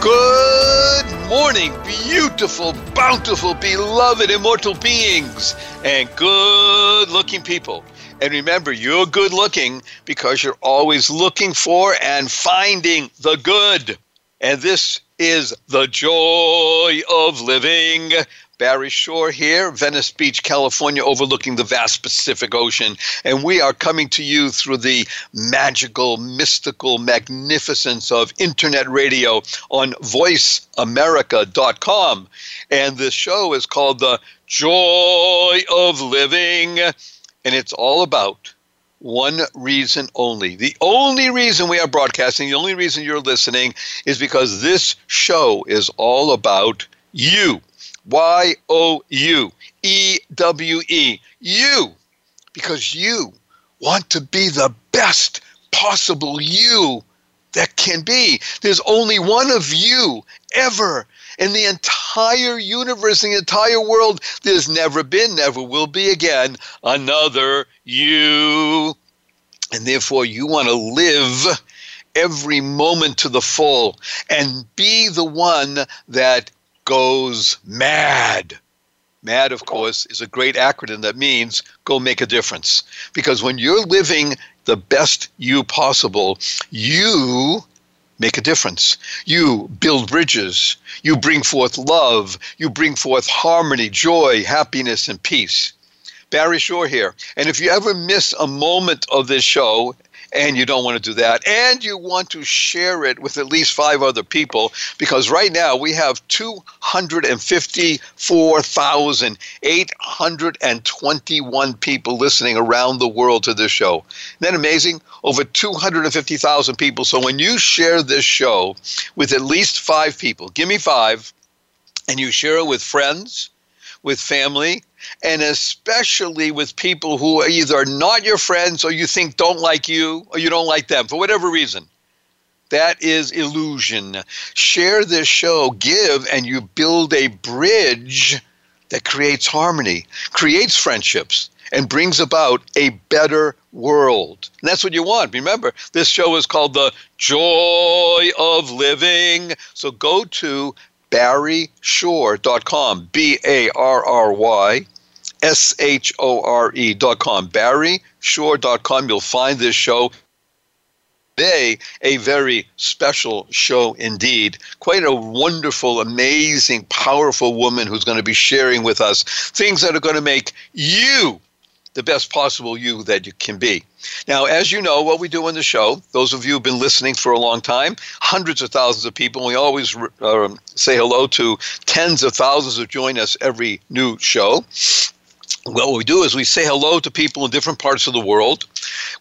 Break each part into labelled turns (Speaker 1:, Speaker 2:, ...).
Speaker 1: Good morning, beautiful, bountiful, beloved, immortal beings, and good looking people. And remember, you're good looking because you're always looking for and finding the good. And this is the joy of living. Barry Shore here, Venice Beach, California, overlooking the vast Pacific Ocean. And we are coming to you through the magical, mystical magnificence of internet radio on voiceamerica.com. And this show is called The Joy of Living. And it's all about one reason only. The only reason we are broadcasting, the only reason you're listening is because this show is all about you. Y O U E W E. You. Because you want to be the best possible you that can be. There's only one of you ever in the entire universe, in the entire world. There's never been, never will be again another you. And therefore, you want to live every moment to the full and be the one that goes mad. MAD, of course, is a great acronym that means go make a difference. Because when you're living the best you possible, you make a difference. You build bridges. You bring forth love. You bring forth harmony, joy, happiness, and peace. Barry Shore here. And if you ever miss a moment of this show, and you don't want to do that. And you want to share it with at least five other people because right now we have 254,821 people listening around the world to this show. Isn't that amazing? Over 250,000 people. So when you share this show with at least five people, give me five, and you share it with friends, with family, and especially with people who are either not your friends or you think don't like you or you don't like them for whatever reason. That is illusion. Share this show, give, and you build a bridge that creates harmony, creates friendships, and brings about a better world. And that's what you want. Remember, this show is called The Joy of Living. So go to barryshore.com, B A R R Y S H O R E.com, barryshore.com. You'll find this show. Today, a very special show indeed. Quite a wonderful, amazing, powerful woman who's going to be sharing with us things that are going to make you the best possible you that you can be. Now, as you know, what we do in the show, those of you who've been listening for a long time, hundreds of thousands of people, we always uh, say hello to tens of thousands who join us every new show. What we do is we say hello to people in different parts of the world.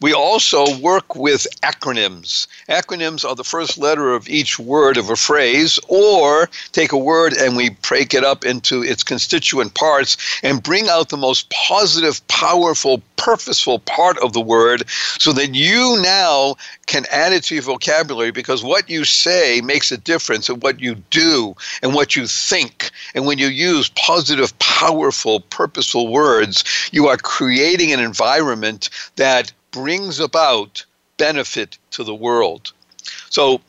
Speaker 1: We also work with acronyms. Acronyms are the first letter of each word of a phrase, or take a word and we break it up into its constituent parts and bring out the most positive, powerful, purposeful part of the word so that you now can add it to your vocabulary because what you say makes a difference in what you do and what you think. And when you use positive, powerful, purposeful words, you are creating an environment that brings about benefit to the world. So,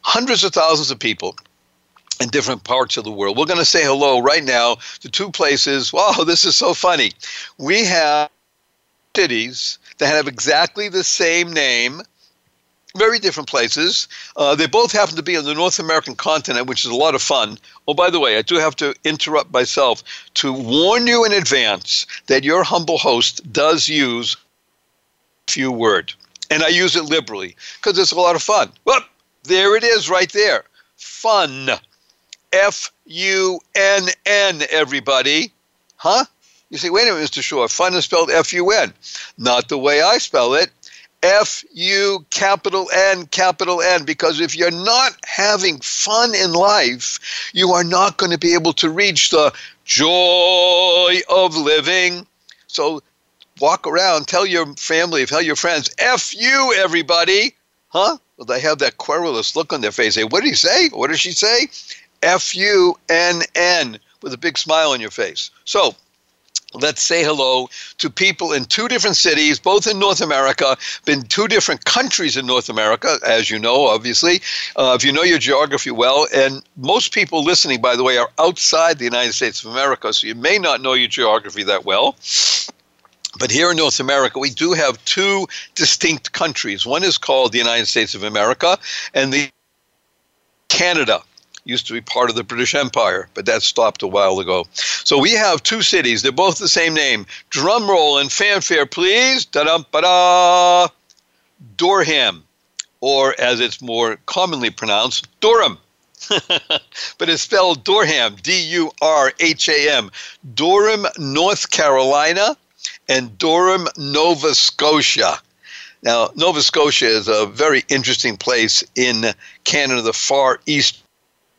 Speaker 1: hundreds of thousands of people in different parts of the world. We're going to say hello right now to two places. Wow, this is so funny. We have cities that have exactly the same name very different places. Uh, they both happen to be on the North American continent, which is a lot of fun. Oh, by the way, I do have to interrupt myself to warn you in advance that your humble host does use few word, and I use it liberally because it's a lot of fun. Well, there it is, right there. Fun. F U N N. Everybody, huh? You say, wait a minute, Mr. Shore. Fun is spelled F U N. Not the way I spell it. F U capital N capital N because if you're not having fun in life, you are not going to be able to reach the joy of living. So walk around, tell your family, tell your friends, F you, everybody. Huh? Well, they have that querulous look on their face. Say, what did he say? What did she say? F U N N with a big smile on your face. So let's say hello to people in two different cities, both in North America, been two different countries in North America, as you know, obviously. Uh, if you know your geography well, and most people listening, by the way, are outside the United States of America, so you may not know your geography that well. But here in North America, we do have two distinct countries. One is called the United States of America, and the Canada used to be part of the British Empire, but that stopped a while ago. So we have two cities. They're both the same name. Drum roll and fanfare, please. Da-dum, ba-da. Dorham, or as it's more commonly pronounced, Durham. but it's spelled Durham, D U R H A M. Durham, North Carolina, and Durham, Nova Scotia. Now, Nova Scotia is a very interesting place in Canada, the far east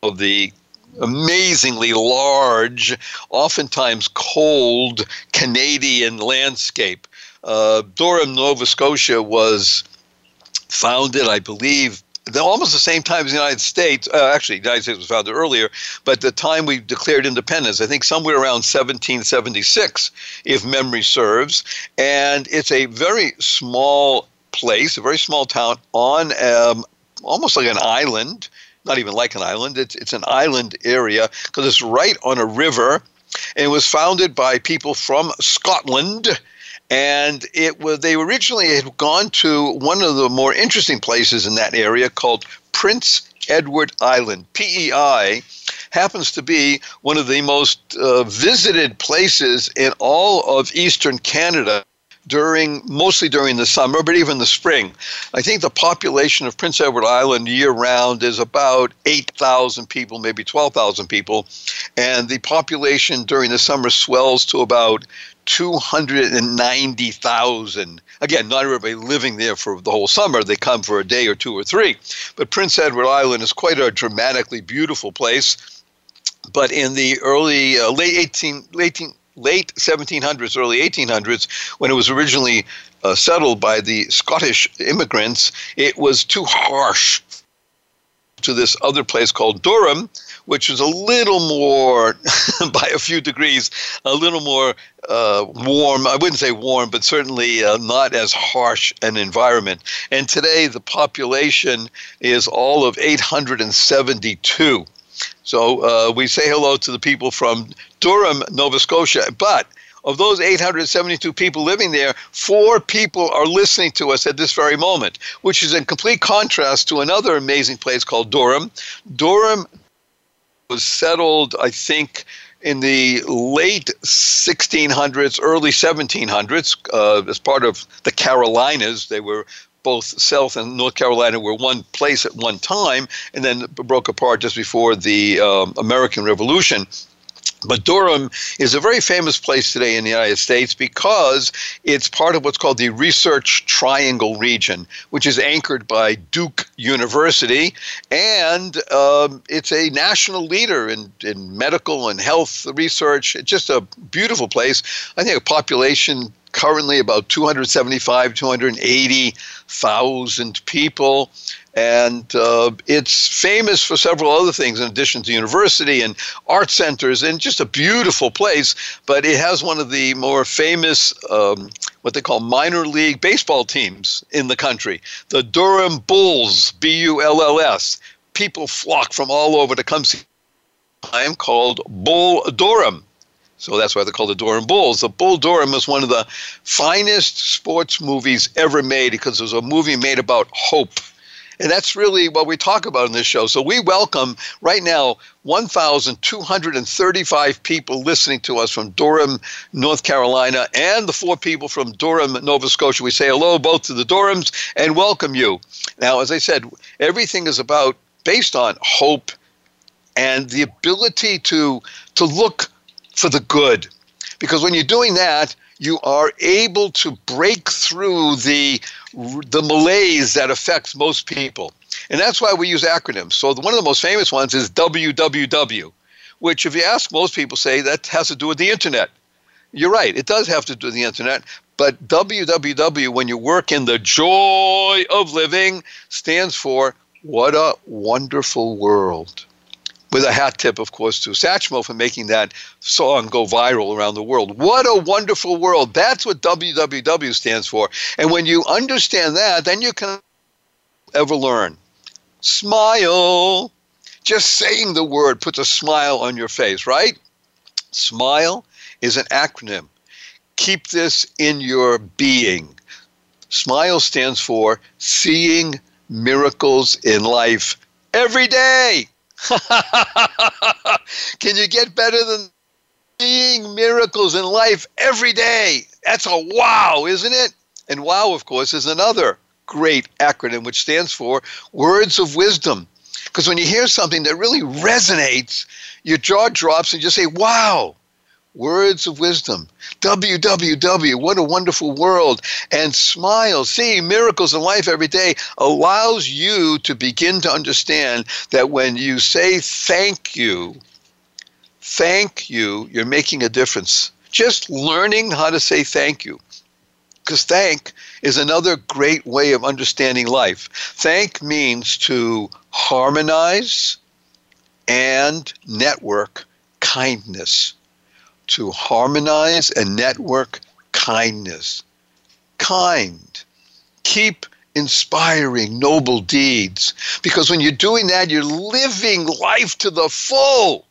Speaker 1: of the amazingly large, oftentimes cold Canadian landscape. Uh, Durham, Nova Scotia was founded, I believe, almost the same time as the United States. Uh, actually, the United States was founded earlier, but the time we declared independence, I think somewhere around 1776, if memory serves. And it's a very small place, a very small town on um, almost like an island not even like an island. It's it's an island area because it's right on a river, and it was founded by people from Scotland. And it was they originally had gone to one of the more interesting places in that area called Prince Edward Island. PEI happens to be one of the most uh, visited places in all of eastern Canada during mostly during the summer, but even the spring. I think the population of Prince Edward Island year round is about 8,000 people, maybe 12,000 people, and the population during the summer swells to about 290,000. Again, not everybody living there for the whole summer. They come for a day or two or three. But Prince Edward Island is quite a dramatically beautiful place. But in the early, uh, late 18, late 18 late 1700s, early 1800s, when it was originally uh, settled by the Scottish immigrants, it was too harsh to this other place called Durham, which is a little more, by a few degrees, a little more uh, warm. I wouldn't say warm, but certainly uh, not as harsh an environment. And today the population is all of 872. So uh, we say hello to the people from Durham, Nova Scotia. But of those 872 people living there, four people are listening to us at this very moment, which is in complete contrast to another amazing place called Durham. Durham was settled, I think, in the late 1600s, early 1700s, uh, as part of the Carolinas. They were both South and North Carolina were one place at one time, and then broke apart just before the um, American Revolution. But Durham is a very famous place today in the United States because it's part of what's called the Research Triangle region, which is anchored by Duke University. And um, it's a national leader in, in medical and health research. It's just a beautiful place. I think a population currently about 275, 280,000 people. And uh, it's famous for several other things in addition to university and art centers and just a beautiful place. But it has one of the more famous, um, what they call minor league baseball teams in the country, the Durham Bulls, B U L L S. People flock from all over to come see. I am called Bull Durham. So that's why they're called the Durham Bulls. The Bull Durham is one of the finest sports movies ever made because it was a movie made about hope and that's really what we talk about in this show. So we welcome right now 1,235 people listening to us from Durham, North Carolina, and the four people from Durham, Nova Scotia. We say hello both to the Durhams and welcome you. Now, as I said, everything is about based on hope and the ability to to look for the good. Because when you're doing that, you are able to break through the the malaise that affects most people. And that's why we use acronyms. So one of the most famous ones is WWW, which, if you ask most people, say that has to do with the internet. You're right, it does have to do with the internet. But www, when you work in the joy of living, stands for what a wonderful world. With a hat tip, of course, to Satchmo for making that song go viral around the world. What a wonderful world. That's what www stands for. And when you understand that, then you can ever learn. Smile. Just saying the word puts a smile on your face, right? Smile is an acronym. Keep this in your being. SMILE stands for Seeing Miracles in Life Every Day. Can you get better than seeing miracles in life every day? That's a wow, isn't it? And wow, of course, is another great acronym which stands for Words of Wisdom. Because when you hear something that really resonates, your jaw drops and you just say, wow. Words of wisdom. WWW, what a wonderful world. And smile, seeing miracles in life every day allows you to begin to understand that when you say thank you, thank you, you're making a difference. Just learning how to say thank you. Because thank is another great way of understanding life. Thank means to harmonize and network kindness to harmonize and network kindness. Kind. Keep inspiring noble deeds. Because when you're doing that, you're living life to the full.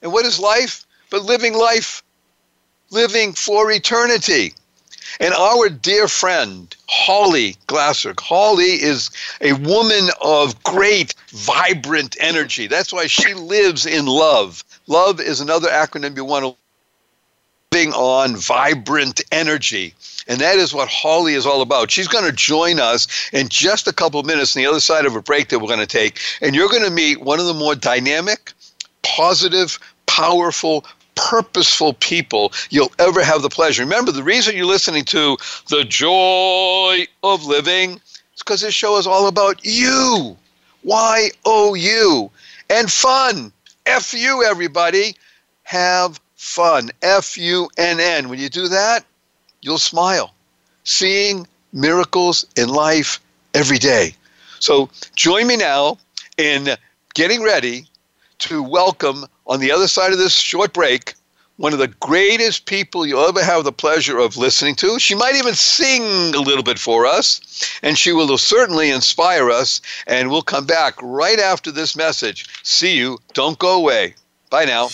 Speaker 1: And what is life? But living life, living for eternity. And our dear friend, Holly Glasser, Holly is a woman of great, vibrant energy. That's why she lives in love. Love is another acronym you want to on vibrant energy. And that is what Holly is all about. She's going to join us in just a couple of minutes on the other side of a break that we're going to take. And you're going to meet one of the more dynamic, positive, powerful, purposeful people you'll ever have the pleasure. Remember, the reason you're listening to The Joy of Living is because this show is all about you. Y O U. And fun. F you, everybody. Have fun. F U N N. When you do that, you'll smile. Seeing miracles in life every day. So join me now in getting ready to welcome on the other side of this short break one of the greatest people you'll ever have the pleasure of listening to. She might even sing a little bit for us, and she will certainly inspire us. And we'll come back right after this message. See you. Don't go away. Bye now.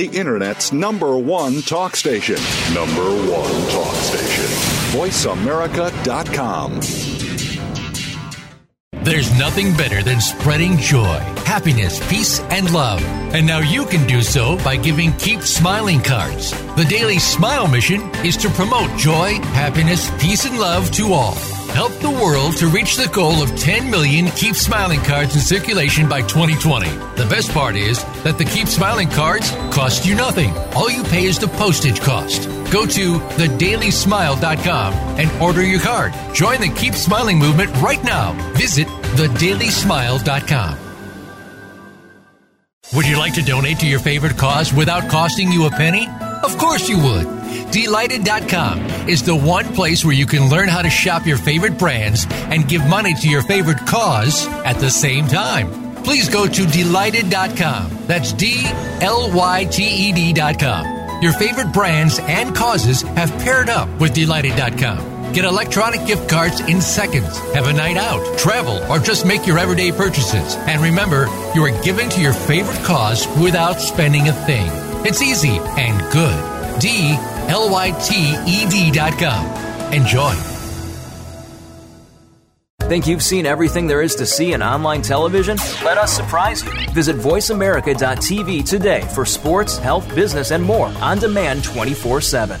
Speaker 2: The Internet's number one talk station. Number one talk station. VoiceAmerica.com.
Speaker 3: There's nothing better than spreading joy, happiness, peace, and love. And now you can do so by giving Keep Smiling cards. The Daily Smile mission is to promote joy, happiness, peace, and love to all help the world to reach the goal of 10 million Keep Smiling cards in circulation by 2020. The best part is that the Keep Smiling cards cost you nothing. All you pay is the postage cost. Go to thedailysmile.com and order your card. Join the Keep Smiling movement right now. Visit thedailysmile.com. Would you like to donate to your favorite cause without costing you a penny? Of course you would. Dlyted.com is the one place where you can learn how to shop your favorite brands and give money to your favorite cause at the same time. Please go to Dlyted.com. That's D L Y T E D.com. Your favorite brands and causes have paired up with Dlyted.com. Get electronic gift cards in seconds. Have a night out, travel, or just make your everyday purchases. And remember, you are giving to your favorite cause without spending a thing. It's easy and good. D L-Y-T-E-D dot com. Enjoy.
Speaker 4: Think you've seen everything there is to see in online television? Let us surprise you. Visit VoiceAmerica.tv today for sports, health, business, and more on demand 24 7.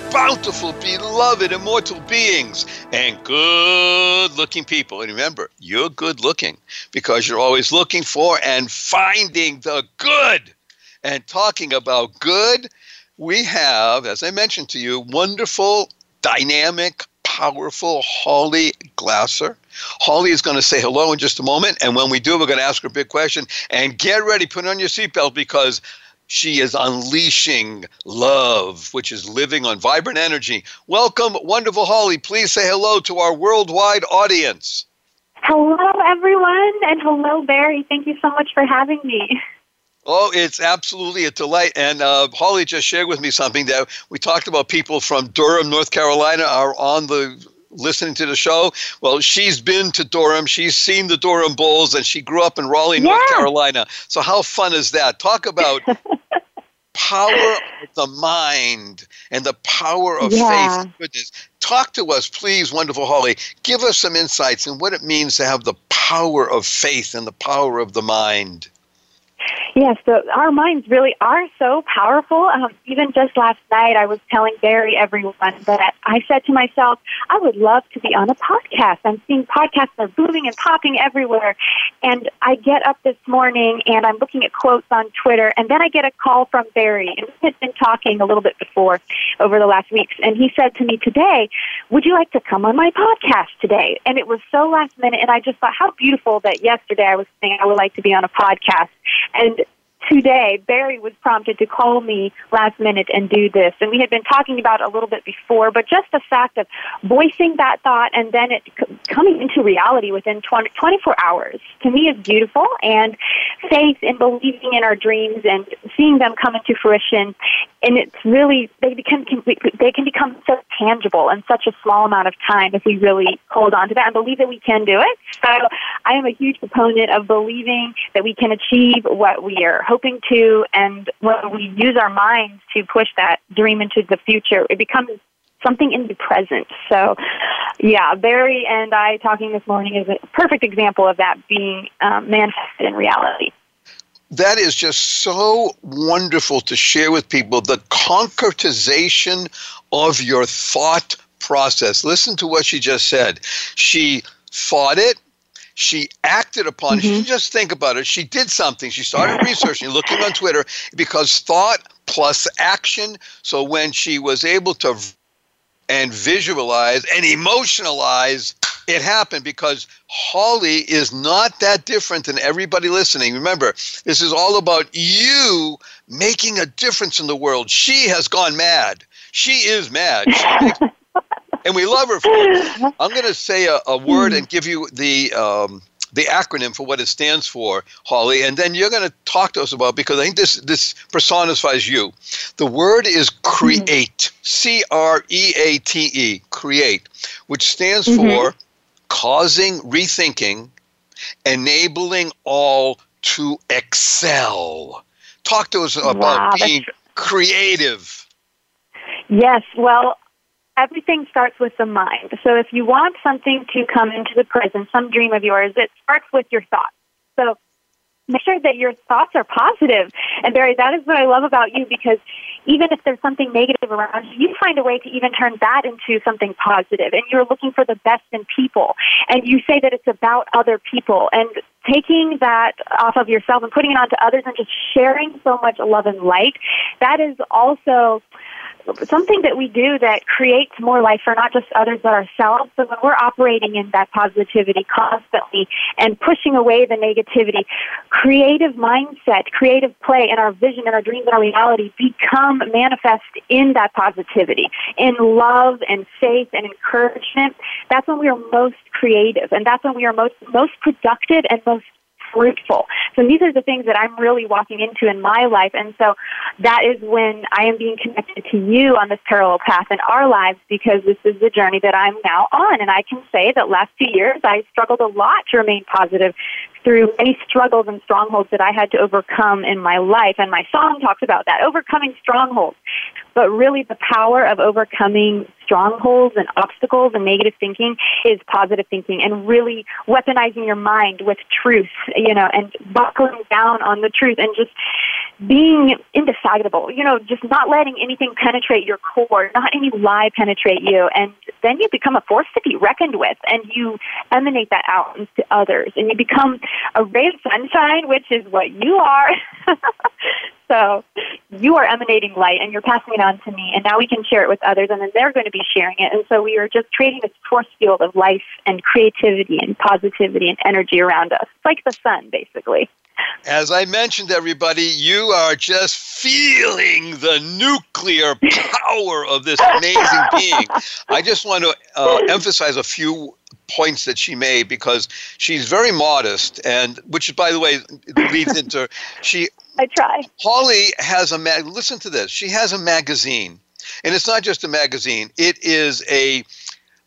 Speaker 1: bountiful, beloved, immortal beings, and good looking people. And remember, you're good looking because you're always looking for and finding the good. And talking about good, we have, as I mentioned to you, wonderful, dynamic, powerful Holly Glasser. Holly is going to say hello in just a moment. And when we do, we're going to ask her a big question. And get ready, put on your seatbelt because she is unleashing love, which is living on vibrant energy. Welcome, wonderful Holly. Please say hello to our worldwide audience.
Speaker 5: Hello, everyone, and hello, Barry. Thank you so much for having me.
Speaker 1: Oh, it's absolutely a delight. And uh, Holly just shared with me something that we talked about people from Durham, North Carolina, are on the listening to the show. Well, she's been to Durham. She's seen the Durham Bulls, and she grew up in Raleigh, yeah. North Carolina. So how fun is that? Talk about power of the mind and the power of yeah. faith. Goodness. Talk to us, please, wonderful Holly. Give us some insights in what it means to have the power of faith and the power of the mind.
Speaker 5: Yes, so our minds really are so powerful. Um, even just last night, I was telling Barry, everyone, that I said to myself, I would love to be on a podcast. I'm seeing podcasts are booming and popping everywhere. And I get up this morning and I'm looking at quotes on Twitter, and then I get a call from Barry. And we had been talking a little bit before over the last weeks. And he said to me today, Would you like to come on my podcast today? And it was so last minute. And I just thought, how beautiful that yesterday I was saying I would like to be on a podcast. And today, Barry was prompted to call me last minute and do this. And we had been talking about a little bit before, but just the fact of voicing that thought and then it coming into reality within 20, 24 hours to me is beautiful. And faith in believing in our dreams and seeing them come into fruition. And it's really, they, become, they can become so tangible in such a small amount of time if we really hold on to that and believe that we can do it. So I am a huge proponent of believing that we can achieve what we are hoping to, and when we use our minds to push that dream into the future, it becomes something in the present. So, yeah, Barry and I talking this morning is a perfect example of that being um, manifested in reality.
Speaker 1: That is just so wonderful to share with people the concretization of your thought process. Listen to what she just said. She thought it, she acted upon mm-hmm. it. She didn't just think about it. She did something. She started researching, looking on Twitter, because thought plus action. So when she was able to and visualize and emotionalize, it happened because Holly is not that different than everybody listening. Remember, this is all about you making a difference in the world. She has gone mad. She is mad. She makes, and we love her for it. I'm going to say a, a, word and give you the um, the acronym for what it stands for, Holly, and then you're going to talk to us about because I think this this personifies you. The word is create, C R E A T E, create, which stands mm-hmm. for causing rethinking, enabling all to excel. Talk to us about wow, being creative.
Speaker 5: Yes, well, everything starts with the mind. So if you want something to come into the present, some dream of yours, it starts with your thoughts. So make sure that your thoughts are positive. And Barry, that is what I love about you because even if there's something negative around you, you find a way to even turn that into something positive. And you're looking for the best in people. And you say that it's about other people. And taking that off of yourself and putting it onto others and just sharing so much love and light, that is also something that we do that creates more life for not just others but ourselves. So when we're operating in that positivity constantly and pushing away the negativity, creative mindset, creative play, and our vision and our dreams and our reality become manifest in that positivity, in love and faith and encouragement. That's when we are most creative, and that's when we are most most productive and most fruitful. So these are the things that I'm really walking into in my life. And so that is when I am being connected to you on this parallel path in our lives because this is the journey that I'm now on. And I can say that last two years I struggled a lot to remain positive through many struggles and strongholds that I had to overcome in my life. And my song talks about that, overcoming strongholds. But really, the power of overcoming strongholds and obstacles and negative thinking is positive thinking and really weaponizing your mind with truth, you know, and buckling down on the truth and just being indefatigable, you know, just not letting anything penetrate your core, not any lie penetrate you. And then you become a force to be reckoned with and you emanate that out into others and you become a ray of sunshine, which is what you are. so you are emanating light and you're passing it on to me and now we can share it with others and then they're going to be sharing it. And so we are just creating this force field of life and creativity and positivity and energy around us. It's like the sun, basically.
Speaker 1: As I mentioned, everybody, you are just feeling the nuclear power of this amazing being. I just want to uh, emphasize a few points that she made because she's very modest, and which, by the way, leads into she.
Speaker 5: I try.
Speaker 1: Holly has a mag. Listen to this. She has a magazine, and it's not just a magazine. It is a,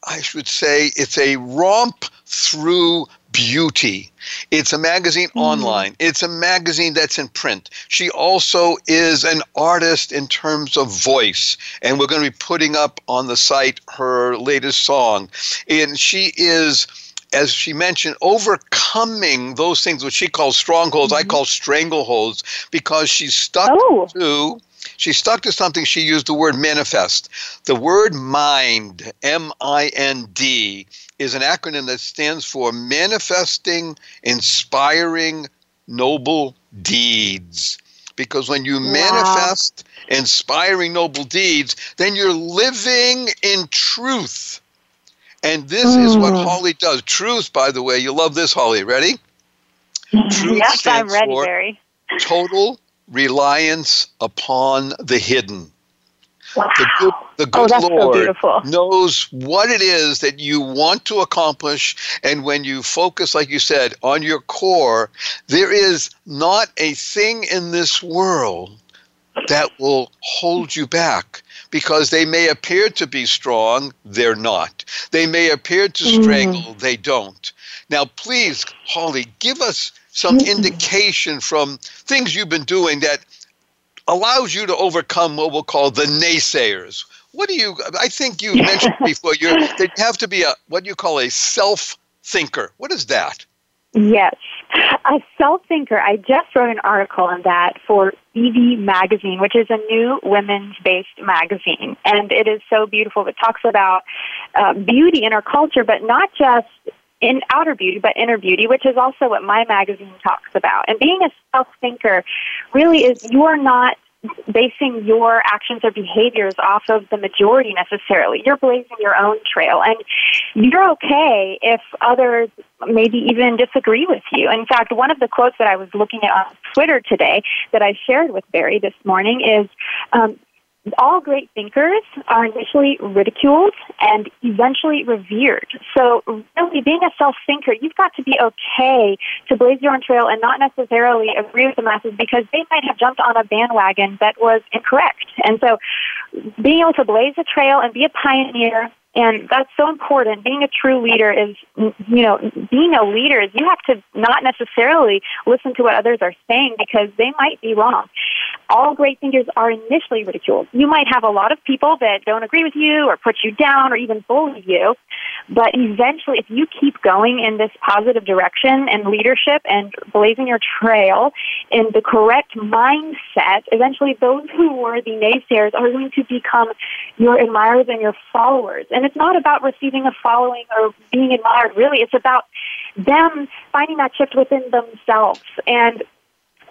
Speaker 1: I should say, it's a romp through beauty. It's a magazine mm. online. It's a magazine that's in print. She also is an artist in terms of voice, and we're going to be putting up on the site her latest song. And she is as she mentioned, overcoming those things which she calls strongholds, mm-hmm. I call strangleholds, because she's stuck oh. to she stuck to something she used the word manifest. The word mind, M I N D, is an acronym that stands for Manifesting Inspiring Noble Deeds. Because when you wow. manifest inspiring noble deeds, then you're living in truth. And this mm. is what mm. Holly does. Truth, by the way, you love this, Holly. Ready?
Speaker 5: Truth yes, I'm ready, Barry.
Speaker 1: Total reliance upon the hidden.
Speaker 5: Wow.
Speaker 1: The good, the good
Speaker 5: oh,
Speaker 1: Lord
Speaker 5: so
Speaker 1: knows what it is that you want to accomplish. And when you focus, like you said, on your core, there is not a thing in this world that will hold you back because they may appear to be strong, they're not. They may appear to strangle, mm. they don't. Now, please, Holly, give us some indication from things you've been doing that allows you to overcome what we'll call the naysayers. What do you? I think you mentioned before you that you have to be a what do you call a self thinker. What is that?
Speaker 5: Yes, a self thinker. I just wrote an article on that for Evie Magazine, which is a new women's based magazine, and it is so beautiful. It talks about uh, beauty in our culture, but not just in outer beauty, but inner beauty, which is also what my magazine talks about. And being a self thinker really is you are not basing your actions or behaviors off of the majority necessarily. You're blazing your own trail, and you're okay if others maybe even disagree with you. In fact, one of the quotes that I was looking at on Twitter today that I shared with Barry this morning is um, all great thinkers are initially ridiculed and eventually revered. So, really, being a self thinker, you've got to be okay to blaze your own trail and not necessarily agree with the masses because they might have jumped on a bandwagon that was incorrect. And so, being able to blaze a trail and be a pioneer and that's so important. Being a true leader is, you know, being a leader is you have to not necessarily listen to what others are saying because they might be wrong. All great thinkers are initially ridiculed. You might have a lot of people that don't agree with you or put you down or even bully you, but eventually, if you keep going in this positive direction and leadership and blazing your trail in the correct mindset, eventually those who were the naysayers are going to become your admirers and your followers. And and it's not about receiving a following or being admired, really. It's about them finding that shift within themselves. And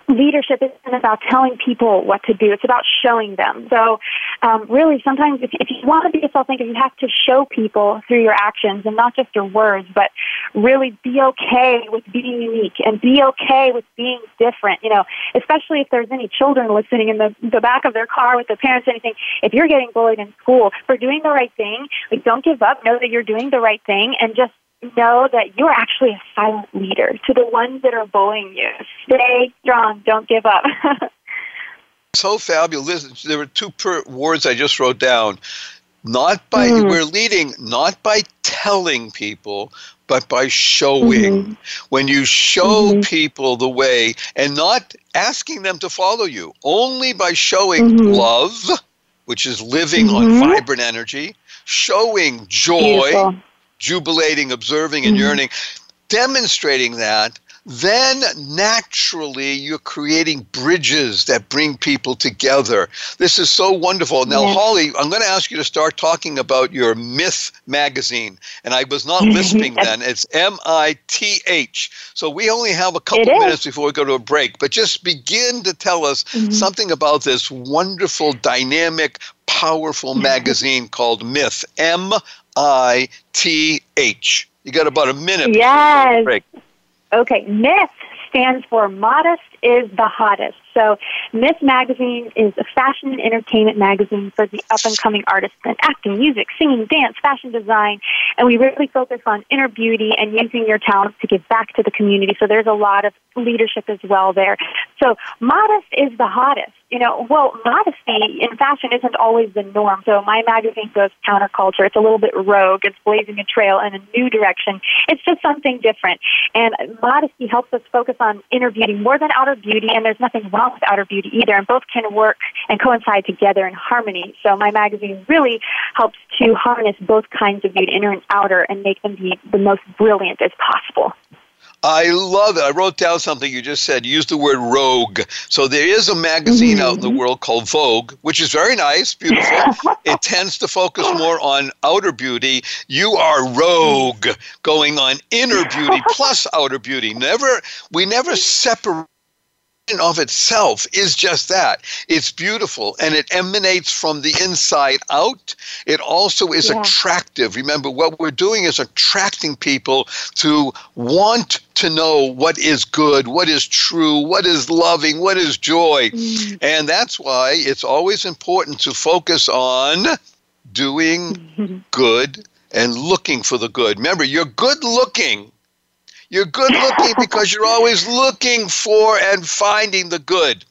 Speaker 5: leadership isn't about telling people what to do. It's about showing them. So, um, really, sometimes if, if you want to be a self thinker, you have to show people through your actions and not just your words, but really be okay with being unique and be okay with being different. You know, especially if there's any children listening in the, the back of their car with their parents, anything. If you're getting bullied in school for doing the right thing, like don't give up. Know that you're doing the right thing and just know that you're actually a silent leader to the ones that are bullying you. Stay strong. Don't give up.
Speaker 1: so fabulous. There were two per- words I just wrote down. Not by, mm. we're leading not by telling people, but by showing. Mm-hmm. When you show mm-hmm. people the way and not asking them to follow you, only by showing mm-hmm. love, which is living on mm-hmm. vibrant energy, showing joy, Beautiful. Jubilating, observing, and mm-hmm. yearning, demonstrating that then naturally you're creating bridges that bring people together. This is so wonderful. Now, yes. Holly, I'm going to ask you to start talking about your MITH magazine. And I was not listening then. It's M I T H. So we only have a couple minutes before we go to a break, but just begin to tell us mm-hmm. something about this wonderful, dynamic, powerful magazine called MITH. M I T H. You got about a minute.
Speaker 5: Yes. Okay, MITH stands for modest is the hottest. So, MITH Magazine is a fashion and entertainment magazine for the up and coming artists in acting, music, singing, dance, fashion design. And we really focus on inner beauty and using your talents to give back to the community. So, there's a lot of leadership as well there. So, modest is the hottest. You know, well, modesty in fashion isn't always the norm. So, my magazine goes counterculture. It's a little bit rogue. It's blazing a trail in a new direction. It's just something different. And modesty helps us focus on inner beauty more than outer beauty. And there's nothing wrong with outer beauty either, and both can work and coincide together in harmony. So my magazine really helps to harness both kinds of beauty, inner and outer, and make them be the most brilliant as possible.
Speaker 1: I love it. I wrote down something you just said. You used the word rogue. So there is a magazine mm-hmm. out in the mm-hmm. world called Vogue, which is very nice, beautiful. it tends to focus more on outer beauty. You are rogue, going on inner beauty plus outer beauty. Never, we never separate of itself is just that. It's beautiful and it emanates from the inside out. It also is yeah. attractive. Remember, what we're doing is attracting people to want to know what is good, what is true, what is loving, what is joy. Mm. And that's why it's always important to focus on doing good and looking for the good. Remember, you're good looking you're good looking because you're always looking for and finding the good.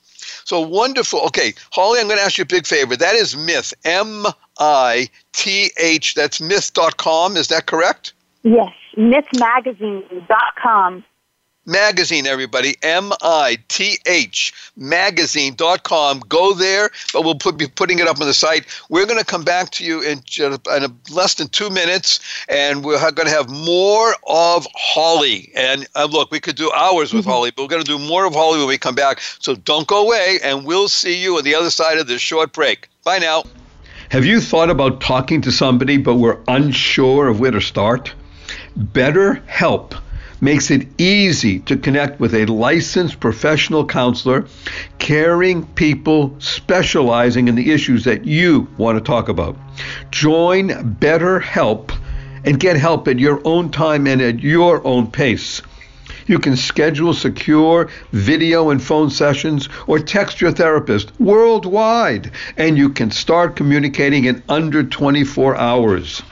Speaker 1: So wonderful. Okay, Holly, I'm going to ask you a big favor. That is MITH, M I T H. That's mith.com. Is that correct?
Speaker 5: Yes, mithmagazine.com
Speaker 1: magazine, everybody. M I T H magazine.com. Go there, but we'll put, be putting it up on the site. We're going to come back to you in, in less than two minutes, and we're going to have more of Holly. And uh, look, we could do hours with mm-hmm. Holly, but we're going to do more of Holly when we come back. So don't go away, and we'll see you on the other side of this short break. Bye now. Have you thought about talking to somebody, but were unsure of where to start? Better help makes it easy to connect with a licensed professional counselor, caring people specializing in the issues that you want to talk about. Join BetterHelp and get help at your own time and at your own pace. You can schedule secure video and phone sessions or text your therapist worldwide, and you can start communicating in under 24 hours.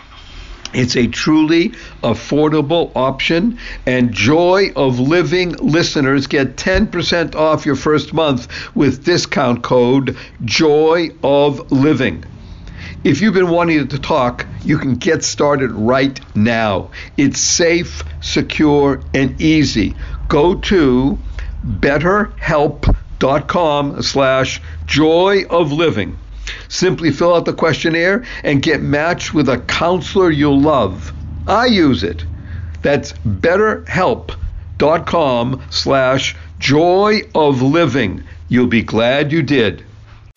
Speaker 1: It's a truly affordable option, and Joy of Living listeners get 10% off your first month with discount code Joy of Living. If you've been wanting to talk, you can get started right now. It's safe, secure, and easy. Go to betterhelp.com slash joy of living Simply fill out the questionnaire and get matched with a counselor you'll love. I use it. That's betterhelp.com slash joy of living. You'll be glad you did.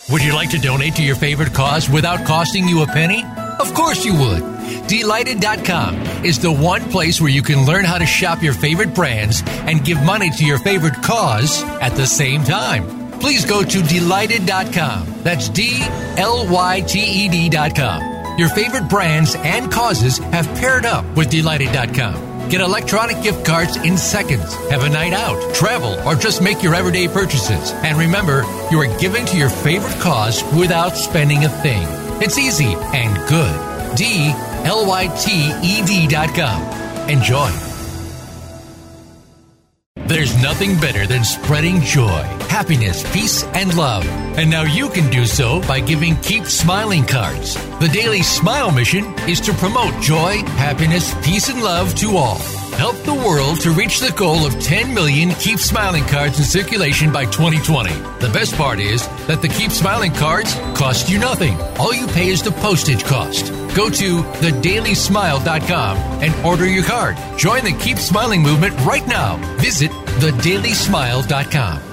Speaker 3: Would you like to donate to your favorite cause without costing you a penny? Of course you would. Dlyted.com is the one place where you can learn how to shop your favorite brands and give money to your favorite cause at the same time please go to dlyted.com. That's D L Y T E D.com. Your favorite brands and causes have paired up with dlyted.com. Get electronic gift cards in seconds. Have a night out, travel, or just make your everyday purchases. And remember, you are giving to your favorite cause without spending a thing. It's easy and good. D L Y T E D.com. Enjoy. There's nothing better than spreading joy, happiness, peace, and love. And now you can do so by giving Keep Smiling cards. The Daily Smile mission is to promote joy, happiness, peace, and love to all. Help the world to reach the goal of 10 million Keep Smiling cards in circulation by 2020. The best part is that the Keep Smiling cards cost you nothing. All you pay is the postage cost. Go to thedailysmile.com and order your card. Join the Keep Smiling movement right now. Visit thedailysmile.com.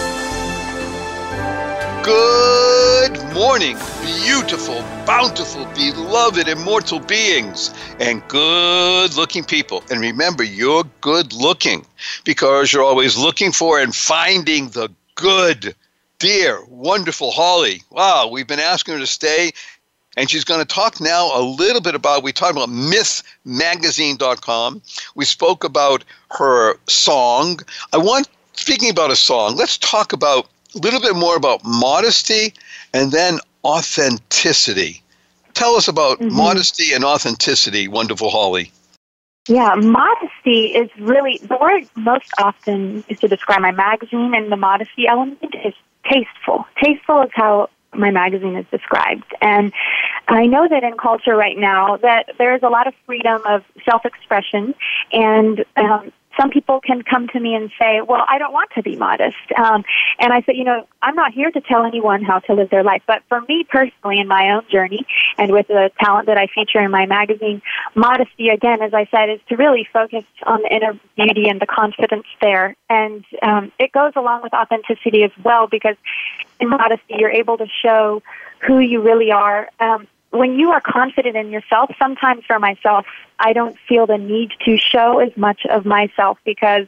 Speaker 1: Good morning, beautiful, bountiful, beloved, immortal beings, and good looking people. And remember, you're good looking because you're always looking for and finding the good. Dear, wonderful Holly. Wow, we've been asking her to stay. And she's going to talk now a little bit about, we talked about mithmagazine.com. We spoke about her song. I want, speaking about a song, let's talk about a little bit more about modesty and then authenticity. Tell us about modesty and authenticity, wonderful Holly.
Speaker 5: Yeah, modesty is really the word most often is to describe my magazine, and the modesty element is tasteful. Tasteful is how my magazine is described, and I know that in culture right now that there's a lot of freedom of self-expression, and um, some people can come to me and say, "Well, I don't want to be modest," um, and I say, "You know, I'm not here to tell anyone how to live their life, but for me personally, in my own journey, and with the talent that I feature in my magazine, modesty, again, as I said, is to really focus on the inner beauty and the confidence there, and um, it goes along with authenticity as well, because in modesty, you're able to show who you really are." Um, when you are confident in yourself, sometimes for myself, I don't feel the need to show as much of myself because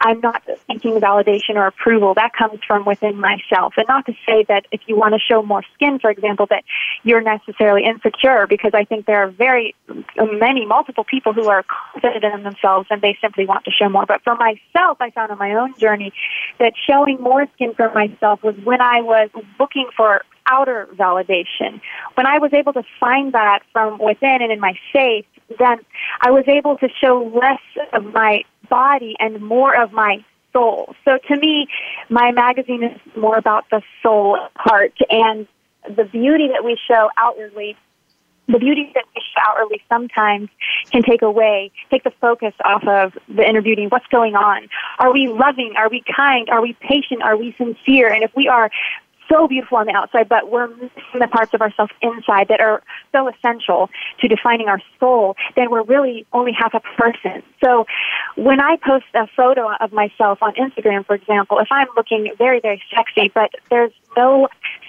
Speaker 5: I'm not seeking validation or approval. That comes from within myself. And not to say that if you want to show more skin, for example, that you're necessarily insecure because I think there are very many, multiple people who are confident in themselves and they simply want to show more. But for myself, I found on my own journey that showing more skin for myself was when I was looking for outer validation. When I was able to find that from within and in my faith, then I was able to show less of my body and more of my soul. So to me, my magazine is more about the soul part and the beauty that we show outwardly. The beauty that we show outwardly sometimes can take away, take the focus off of the inner beauty. What's going on? Are we loving? Are we kind? Are we patient? Are we sincere? And if we are so beautiful on the outside, but we're missing the parts of ourselves inside that are so essential to defining our soul, then we're really only half a person. So when I post a photo of myself on Instagram, for example, if I'm looking very, very sexy, but there's no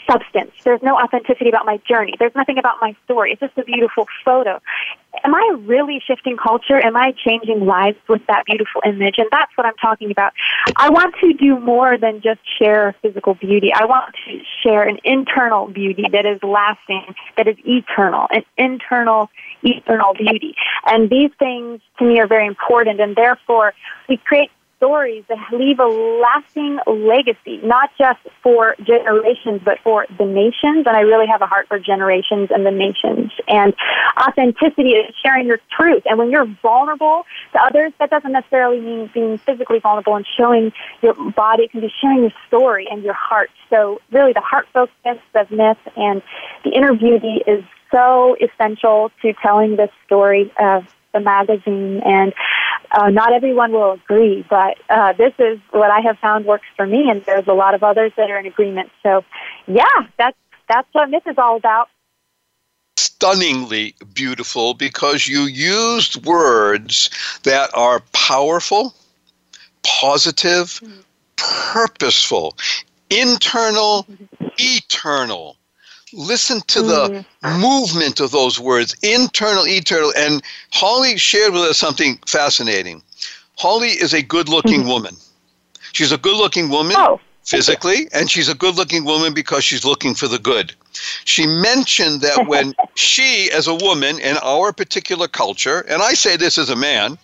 Speaker 5: substance, there's no authenticity about my journey, there's nothing about my story, it's just a beautiful photo. Am I really shifting culture? Am I changing lives with that beautiful image? And that's what I'm talking about. I want to do more than just share physical beauty. I want to share an internal beauty that is lasting, that is eternal, an internal, eternal beauty. And these things to me are very important, and therefore we create stories that leave a lasting legacy, not just for generations, but for the nations. And I really have a heart for generations and the nations. And authenticity is sharing your truth. And when you're vulnerable to others, that doesn't necessarily mean being physically vulnerable and showing your body. It can be sharing your story and your heart. So really the heart focus of MITH and the inner beauty is so essential to telling this story of the magazine and uh, not everyone will agree, but uh, this is what I have found works for me, and there's a lot of others that are in agreement. So, yeah, that's that's what MITH is all about.
Speaker 1: Stunningly beautiful because you used words that are powerful, positive, purposeful, internal, eternal. Listen to the mm. movement of those words, internal, eternal. And Holly shared with us something fascinating. Holly is a good looking mm-hmm. woman. She's a good looking woman
Speaker 5: Oh,
Speaker 1: physically, and she's a good looking woman because she's looking for the good. She mentioned that when she, as a woman in our particular culture, and I say this as a man,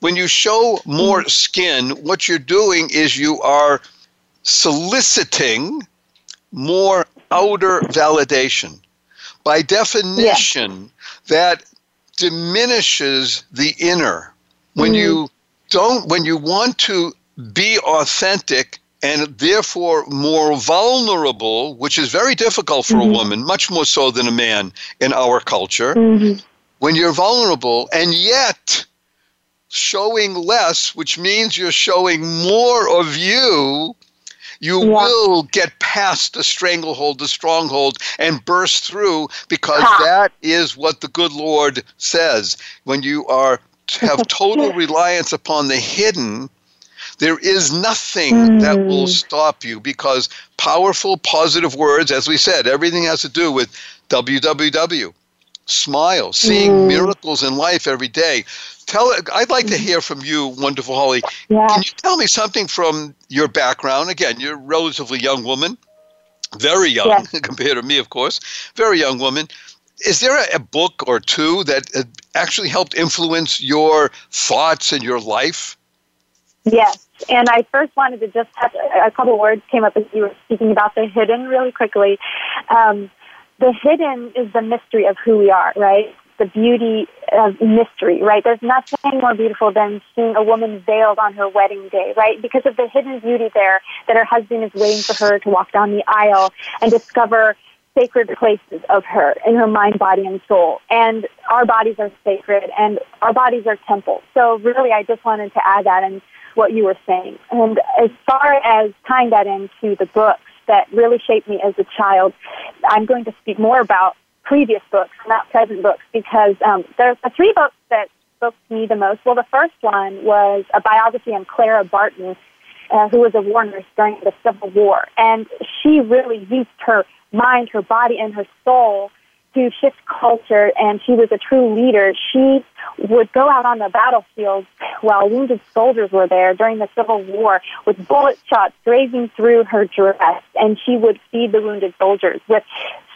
Speaker 1: when you show more mm-hmm. skin, what you're doing is you are soliciting more outer validation. By definition, that diminishes the inner. When mm-hmm. you don't, when you want to be authentic and therefore more vulnerable, which is very difficult for a mm-hmm. woman, much more so than a man in our culture, mm-hmm. when you're vulnerable and yet showing less, which means you're showing more of you, you
Speaker 5: Yeah.
Speaker 1: will get past the stranglehold, the stronghold, and burst through because
Speaker 5: Ha.
Speaker 1: that is what the good Lord says. When you are have total reliance upon the hidden, there is nothing that will hmm. stop you because powerful, positive words, as we said, everything has to do with www. Smile, seeing miracles in life every day. Tell I'd like to hear from you, wonderful Holly.
Speaker 5: Yeah.
Speaker 1: Can you tell me something from your background? Again, you're a relatively young woman, very young
Speaker 5: Yes.
Speaker 1: compared to me, of course, very young woman. Is there a, a book or two that actually helped influence your thoughts and your life?
Speaker 5: Yes, and I first wanted to just touch a couple words came up as you were speaking about the hidden really quickly. Um, the hidden is the mystery of who we are, right? The beauty of mystery, right? There's nothing more beautiful than seeing a woman veiled on her wedding day, right? Because of the hidden beauty there that her husband is waiting for her to walk down the aisle and discover sacred places of her in her mind, body, and soul. And our bodies are sacred and our bodies are temples. So really, I just wanted to add that in what you were saying. And as far as tying that into the books that really shaped me as a child, I'm going to speak more about previous books, not present books, because um, there's the three books that spoke to me the most. Well, the first one was a biography on Clara Barton, uh, who was a war nurse during the Civil War. And she really used her mind, her body, and her soul to shift culture, and she was a true leader. She would go out on the battlefield while wounded soldiers were there during the Civil War with bullet shots grazing through her dress, and she would feed the wounded soldiers with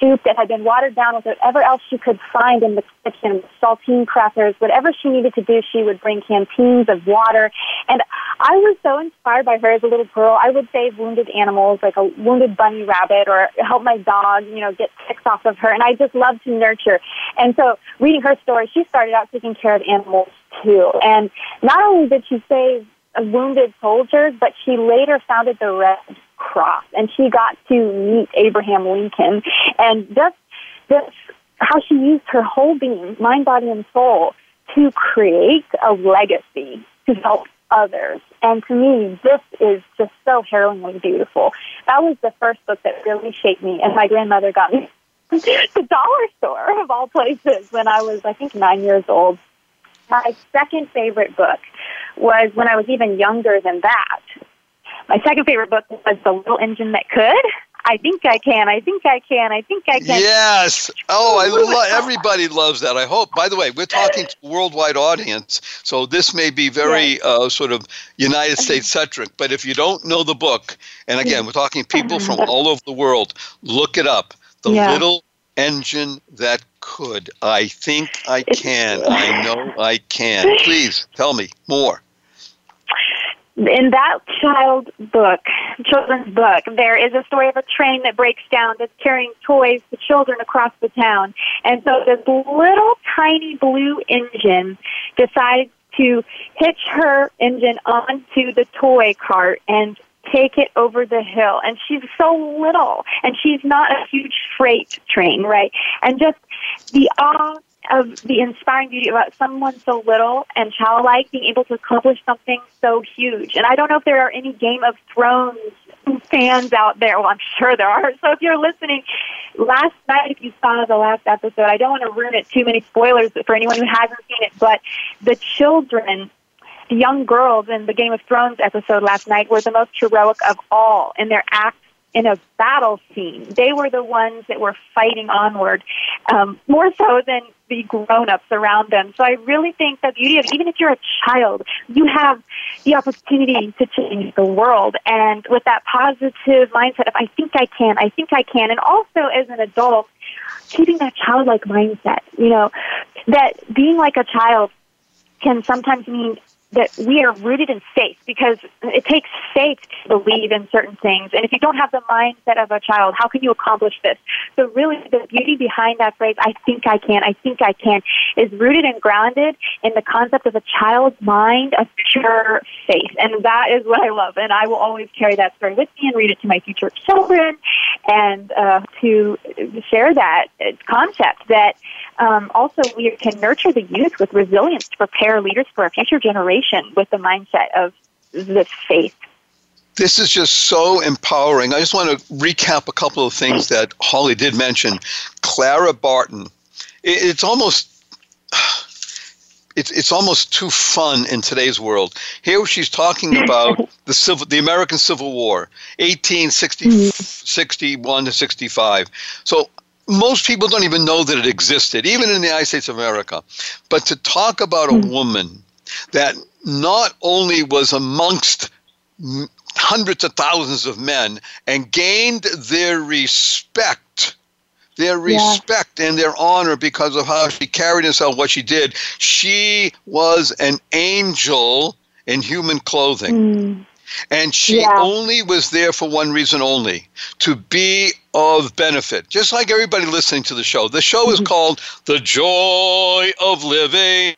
Speaker 5: soup that had been watered down with whatever else she could find in the kitchen, saltine crackers, whatever she needed to do, she would bring canteens of water. And I was so inspired by her as a little girl. I would save wounded animals, like a wounded bunny rabbit, or help my dog, you know, get ticks off of her. And I just loved to nurture. And so, reading her story, she started out taking care of animals too. And not only did she save wounded soldiers, but she later founded the Red Cross, and she got to meet Abraham Lincoln, and just just how she used her whole being, mind, body, and soul, to create a legacy to help others. And to me, this is just so harrowingly beautiful. That was the first book that really shaped me, and my grandmother got me the dollar store of all places when I was, I think, nine years old. My second favorite book was when I was even younger than that. My second favorite book was The Little Engine That Could. I think I can. I think I can. I think I can.
Speaker 1: Yes. Oh, I love. Everybody loves that. I hope. By the way, we're talking to a worldwide audience, so this may be very uh, sort of United States centric. But if you don't know the book, and again, we're talking people from all over the world, look it up. The
Speaker 5: Yeah.
Speaker 1: little engine that could. I think I can. I know I can. Please tell me more.
Speaker 5: In that child book, children's book, there is a story of a train that breaks down that's carrying toys to children across the town. And so this little tiny blue engine decides to hitch her engine onto the toy cart and take it over the hill. And she's so little, and she's not a huge freight train, right? And just the awe of the inspiring beauty about someone so little and childlike being able to accomplish something so huge. And I don't know if there are any Game of Thrones fans out there. Well, I'm sure there are. So if you're listening, last night, if you saw the last episode, I don't want to ruin it too many spoilers for anyone who hasn't seen it, but the children the young girls in the Game of Thrones episode last night were the most heroic of all in their acts in a battle scene. They were the ones that were fighting onward, um, more so than the grown-ups around them. So I really think the beauty of even if you're a child, you have the opportunity to change the world. And with that positive mindset of I think I can, I think I can, and also as an adult, keeping that childlike mindset. You know, that being like a child can sometimes mean that we are rooted in faith because it takes faith to believe in certain things. And if you don't have the mindset of a child, how can you accomplish this? So really the beauty behind that phrase, I think I can, I think I can, is rooted and grounded in the concept of a child's mind of pure faith. And that is what I love. And I will always carry that story with me and read it to my future children and uh, to share that concept that um, also we can nurture the youth with resilience to prepare leaders for a future generation with the mindset of this faith.
Speaker 1: This is just so empowering. I just want to recap a couple of things that Holly did mention. Clara Barton. It's almost it's it's almost too fun in today's world. Here she's talking about the civil the American Civil War, 1860 61 to 65. So most people don't even know that it existed, even in the United States of America. But to talk about a hmm. woman that not only was amongst hundreds of thousands of men and gained their respect their respect yeah. and their honor because of how she carried herself, what she did. She was an angel in human clothing. Mm. And she yeah. only was there for one reason only to be of benefit. Just like everybody listening to the show. The show is mm-hmm. called The Joy of Living.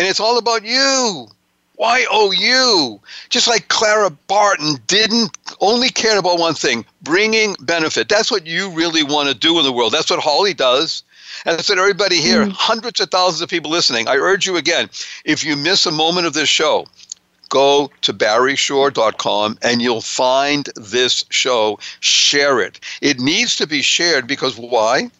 Speaker 1: And it's all about you. Why oh you? Just like Clara Barton didn't only cared about one thing, bringing benefit. That's what you really want to do in the world. That's what Holly does. And I said, everybody here, mm. hundreds of thousands of people listening, I urge you again, if you miss a moment of this show, go to barryshore.com and you'll find this show. Share it. It needs to be shared because why?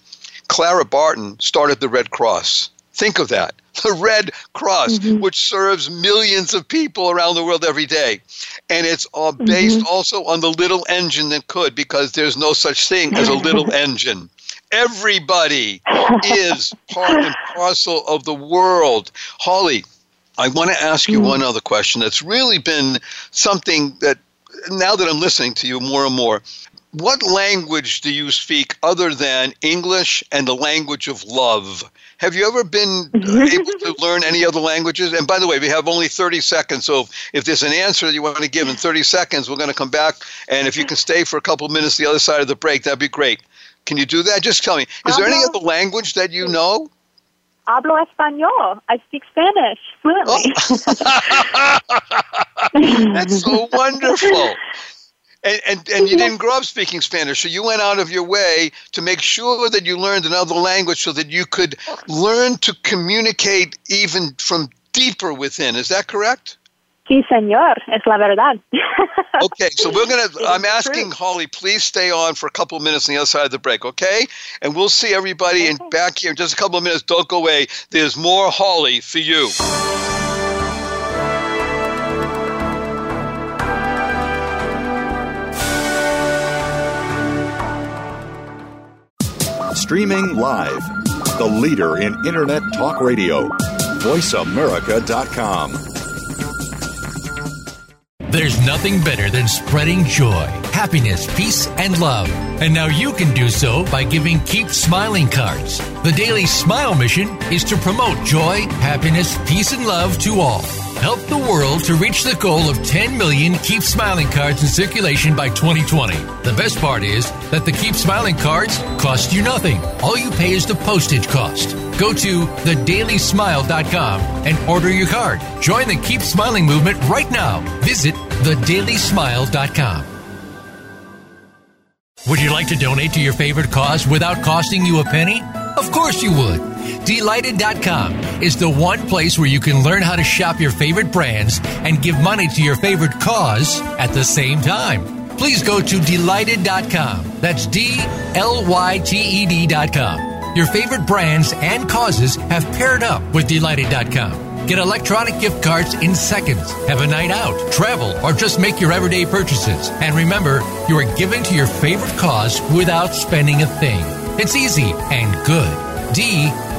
Speaker 1: Clara Barton started the Red Cross. Think of that. The Red Cross, mm-hmm. which serves millions of people around the world every day. And it's all mm-hmm. based mm-hmm. also on the little engine that could, because there's no such thing as a little engine. Everybody is part and parcel of the world. Holly, I want to ask you mm. one other question that's really been something that now that I'm listening to you more and more, what language do you speak other than English and the language of love? Have you ever been uh, able to learn any other languages? And by the way, we have only 30 seconds, so if there's an answer that you want to give in 30 seconds, we're going to come back. And if you can stay for a couple of minutes the other side of the break, that'd be great. Can you do that? Just tell me. Is there any other language that you know?
Speaker 5: hablo español. I speak Spanish fluently.
Speaker 1: Oh. That's so wonderful. And, and, and you didn't grow up speaking Spanish, so you went out of your way to make sure that you learned another language so that you could learn to communicate even from deeper within. Is that correct?
Speaker 5: Sí, señor, es la verdad.
Speaker 1: okay, so we're going to, I'm asking true. Holly, please stay on for a couple of minutes on the other side of the break, okay? And we'll see everybody okay. in back here in just a couple of minutes. Don't go away. There's more Holly for you.
Speaker 2: Streaming live, the leader in Internet Talk Radio, VoiceAmerica.com.
Speaker 3: There's nothing better than spreading joy, happiness, peace, and love. And now you can do so by giving Keep Smiling cards. The Daily Smile mission is to promote joy, happiness, peace, and love to all. Help the world to reach the goal of 10 million Keep Smiling cards in circulation by 2020. The best part is that the Keep Smiling cards cost you nothing. All you pay is the postage cost. Go to thedailysmile.com and order your card. Join the Keep Smiling movement right now. Visit thedailysmile.com. Would you like to donate to your favorite cause without costing you a penny? Of course you would. Dlyted.com is the one place where you can learn how to shop your favorite brands and give money to your favorite cause at the same time. Please go to Dlyted.com. That's D L Y T E D.com. Your favorite brands and causes have paired up with Dlyted.com. Get electronic gift cards in seconds. Have a night out, travel, or just make your everyday purchases. And remember, you are giving to your favorite cause without spending a thing. It's easy and good. D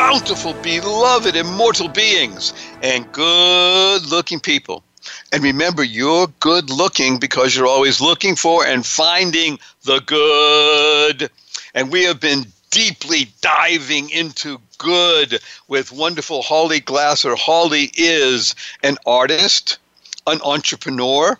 Speaker 1: bountiful, beloved, immortal beings, and good looking people. And remember, you're good looking because you're always looking for and finding the good. And we have been deeply diving into good with wonderful Holly Glasser. Holly is an artist, an entrepreneur,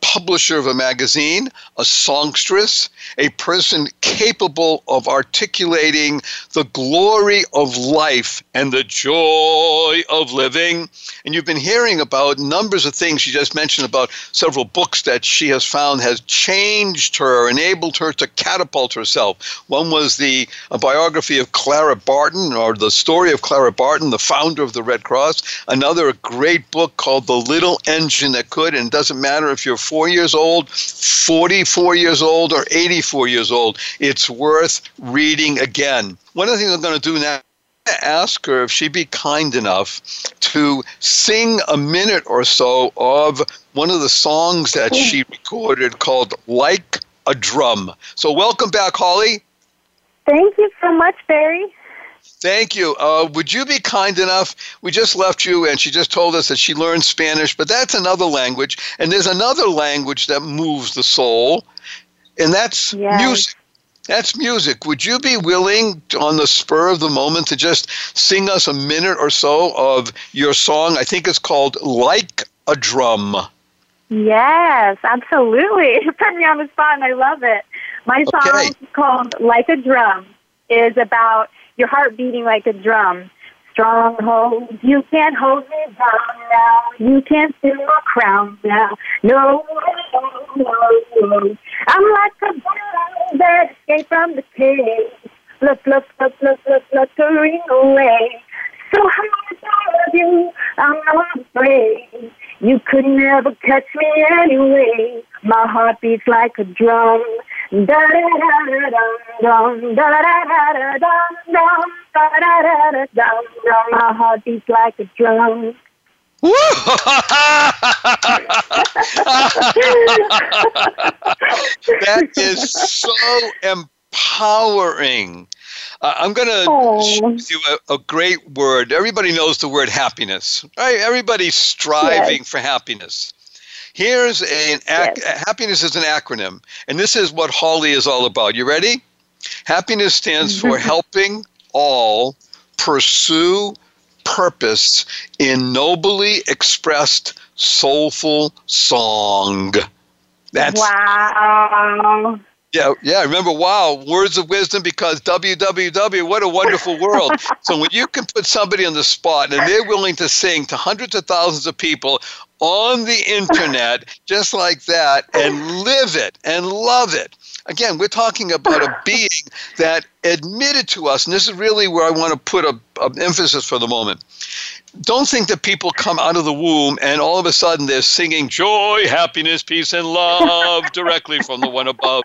Speaker 1: publisher of a magazine, a songstress, a person capable of articulating the glory of life and the joy of living. And you've been hearing about numbers of things she just mentioned about several books that she has found has changed her, enabled her to catapult herself. One was the biography of Clara Barton, or the story of Clara Barton, the founder of the Red Cross. Another great book called The Little Engine That Could, and it doesn't matter if you're four years old, 44 years old, or 84 years old. It's worth reading again. One of the things I'm going to do now ask her if she'd be kind enough to sing a minute or so of one of the songs that she recorded called Like a Drum. So, welcome back, Holly.
Speaker 5: Thank you so much, Barry.
Speaker 1: Thank you. Uh, would you be kind enough? We just left you, and she just told us that she learned Spanish, but that's another language. And there's another language that moves the soul, and that's
Speaker 5: Yes.
Speaker 1: music. That's music. Would you be willing, on the spur of the moment, to just sing us a minute or so of your song? I think it's called Like a Drum.
Speaker 5: Yes, absolutely. You put me on the spot and I love it. My song
Speaker 1: Okay.
Speaker 5: called Like a Drum is about your heart beating like a drum. Stronghold, you can't hold me down now. You can't steal my crown now. No, no, no, no. I'm like a bird that escaped from the cage. Look, look, look, look, look, fluttering away. So high above you, I'm not afraid. You could never catch me anyway. My heart beats like a drum. Da da da da dum dum, da da da da dum dum, da da da da dum dum. My heart beats like a drum.
Speaker 1: That is so empowering. Uh, I'm going to
Speaker 5: Oh.
Speaker 1: with you a, a great word. Everybody knows the word happiness, right? Everybody's striving
Speaker 5: Yes.
Speaker 1: for happiness. Here's an ac- happiness is an acronym, and this is what Holly is all about. You ready? Happiness stands for helping all pursue purpose in nobly expressed soulful song. That's
Speaker 5: wow.
Speaker 1: yeah, yeah. Remember, wow, words of wisdom because www. What a wonderful world. so when you can put somebody on the spot and they're willing to sing to hundreds of thousands of people on the internet just like that and live it and love it. Again, we're talking about a being that admitted to us, and this is really where I want to put a, a emphasis for the moment don't think that people come out of the womb and all of a sudden they're singing joy, happiness, peace, and love directly from the one above.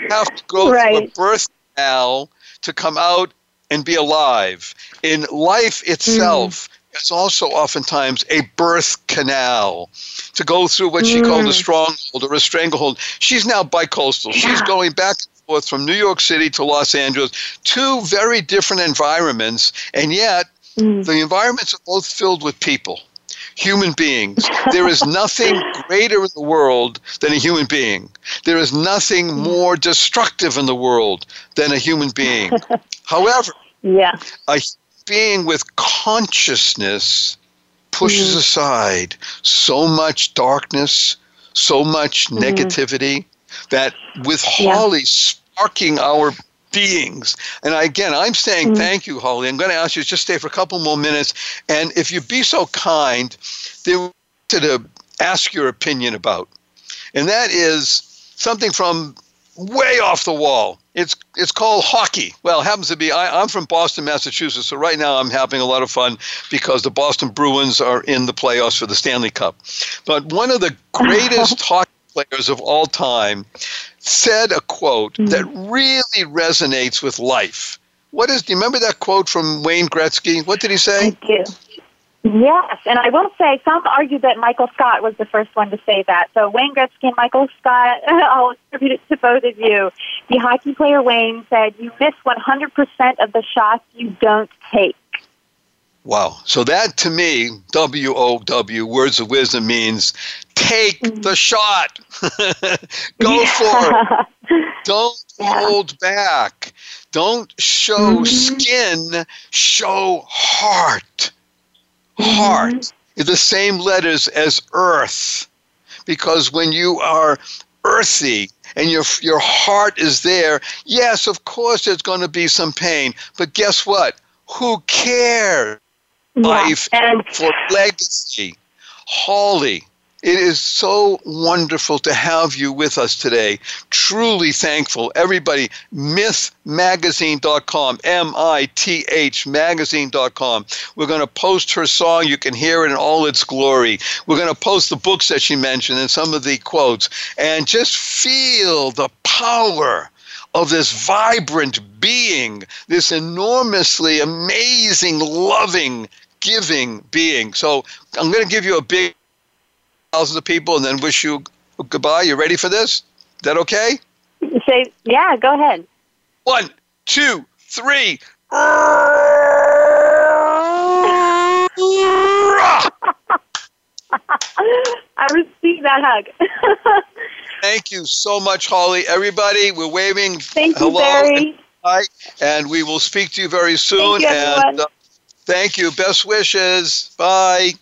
Speaker 1: You have to go through a birth canal to come out and be alive. In life mm-hmm. itself, it's also oftentimes a birth canal to go through what she called a mm. stronghold or a stranglehold. She's now bicoastal. She's going back and forth from New York City to Los Angeles, two very different environments, and yet mm. the environments are both filled with people, human beings. There is nothing greater in the world than a human being. There is nothing mm. more destructive in the world than a human being. However,
Speaker 5: Yeah.
Speaker 1: a being with consciousness pushes
Speaker 5: Mm-hmm.
Speaker 1: aside so much darkness, so much
Speaker 5: Mm-hmm.
Speaker 1: negativity that with
Speaker 5: Yeah.
Speaker 1: Holly sparking our beings. And again, I'm saying
Speaker 5: Mm-hmm.
Speaker 1: thank you, Holly. I'm going to ask you to just stay for a couple more minutes. And if you'd be so kind, to ask your opinion about. And that is something from way off the wall. It's it's called hockey. Well, it happens to be I, I'm from Boston, Massachusetts, so right now I'm having a lot of fun because the Boston Bruins are in the playoffs for the Stanley Cup. But one of the greatest hockey players of all time said a quote mm-hmm. that really resonates with life. What is? Do you remember that quote from Wayne Gretzky? What did he
Speaker 5: I
Speaker 1: say?
Speaker 5: do. Yes, and I will say some argue that Michael Scott was the first one to say that. So Wayne Gretzky and Michael Scott, I'll attribute it to both of you. The hockey player Wayne said, "You miss 100% of the shots you don't take."
Speaker 1: Wow. So that to me, W O W, words of wisdom means take mm-hmm. the shot. Go for it. Don't
Speaker 5: Yeah.
Speaker 1: hold back. Don't show mm-hmm. skin, show heart. Heart is the same letters as earth. Because when you are earthy and your your heart is there, yes, of course there's going to be some pain, but guess what? Who cares? life
Speaker 5: and
Speaker 1: for legacy. Holly, it is so wonderful to have you with us today. Truly thankful. Everybody, mithmagazine.com, M I T H magazine.com. We're going to post her song. You can hear it in all its glory. We're going to post the books that she mentioned and some of the quotes and just feel the power of this vibrant being, this enormously amazing, loving, giving being. So I'm going to give you a big thousands of people and then wish you goodbye. You ready for this? Is that okay?
Speaker 5: say, "Yeah, go ahead."
Speaker 1: One, two, three.
Speaker 5: I received that hug.
Speaker 1: Thank you so much, Holly. Everybody, we're waving
Speaker 5: Thank you, Barry.
Speaker 1: and and we will speak to you very soon.
Speaker 5: Thank you,
Speaker 1: and uh, thank you. Best wishes. Bye.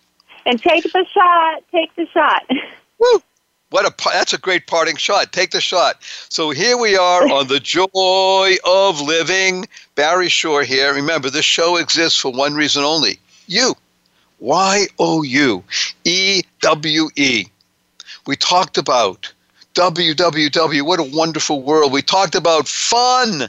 Speaker 5: And take the shot. Take the shot.
Speaker 1: Woo! What a that's a great parting shot. Take the shot. So here we are on the joy of living. Barry Shore here. Remember, this show exists for one reason only: you. Y O U E W E. We talked about www. What a wonderful world. We talked about fun.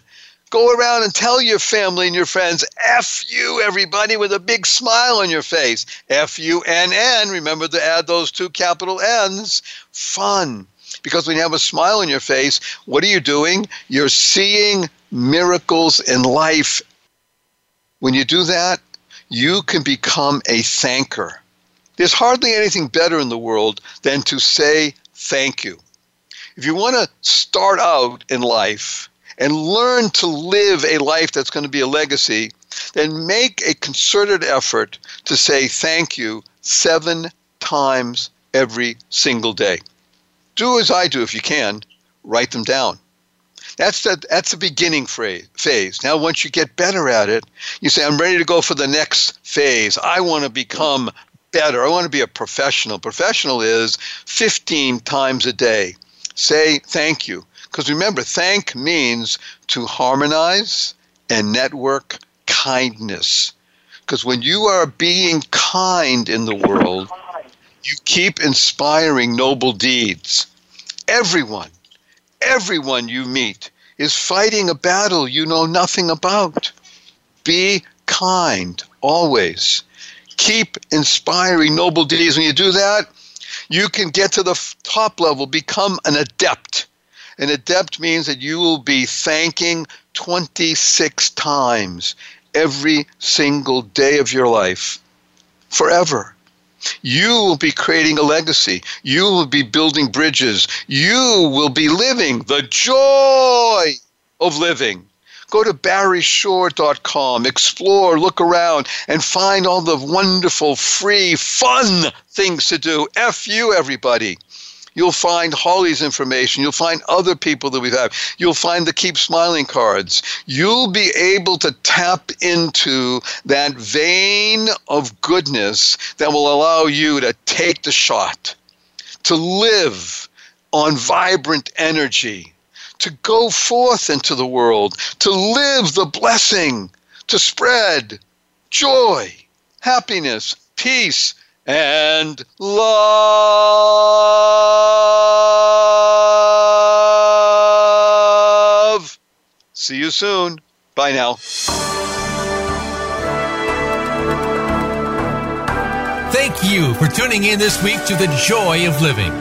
Speaker 1: Go around and tell your family and your friends, F you, everybody, with a big smile on your face. F U N N. Remember to add those two capital N's. Fun. Because when you have a smile on your face, what are you doing? You're seeing miracles in life. When you do that, you can become a thanker. There's hardly anything better in the world than to say thank you. If you want to start out in life and learn to live a life that's going to be a legacy, then make a concerted effort to say thank you seven times every single day. Do as I do if you can, write them down. That's the, that's the beginning phase. Now, once you get better at it, you say, I'm ready to go for the next phase. I want to become better. I want to be a professional. Professional is 15 times a day. Say thank you. Because remember, thank means to harmonize and network kindness. Because when you are being kind in the world, you keep inspiring noble deeds. Everyone, everyone you meet is fighting a battle you know nothing about. Be kind always. Keep inspiring noble deeds. When you do that, you can get to the top level, become an adept. An adept means that you will be thanking 26 times every single day of your life forever. You will be creating a legacy. You will be building bridges. You will be living the joy of living. Go to barryshore.com, explore, look around, and find all the wonderful, free, fun things to do. F you, everybody. You'll find Holly's information. You'll find other people that we have. had. You'll find the Keep Smiling cards. You'll be able to tap into that vein of goodness that will allow you to take the shot, to live on vibrant energy, to go forth into the world, to live the blessing, to spread joy, happiness, peace, and love. See you soon. Bye now.
Speaker 3: Thank you for tuning in this week to The Joy of Living.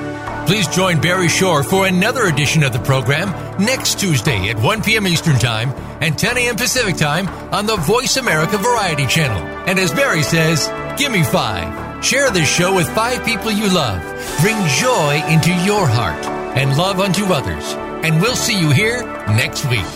Speaker 3: Please join Barry Shore for another edition of the program next Tuesday at 1 p.m. Eastern Time and 10 a.m. Pacific Time on the Voice America Variety Channel. And as Barry says, give me five. Share this show with five people you love. Bring joy into your heart and love unto others. And we'll see you here next week.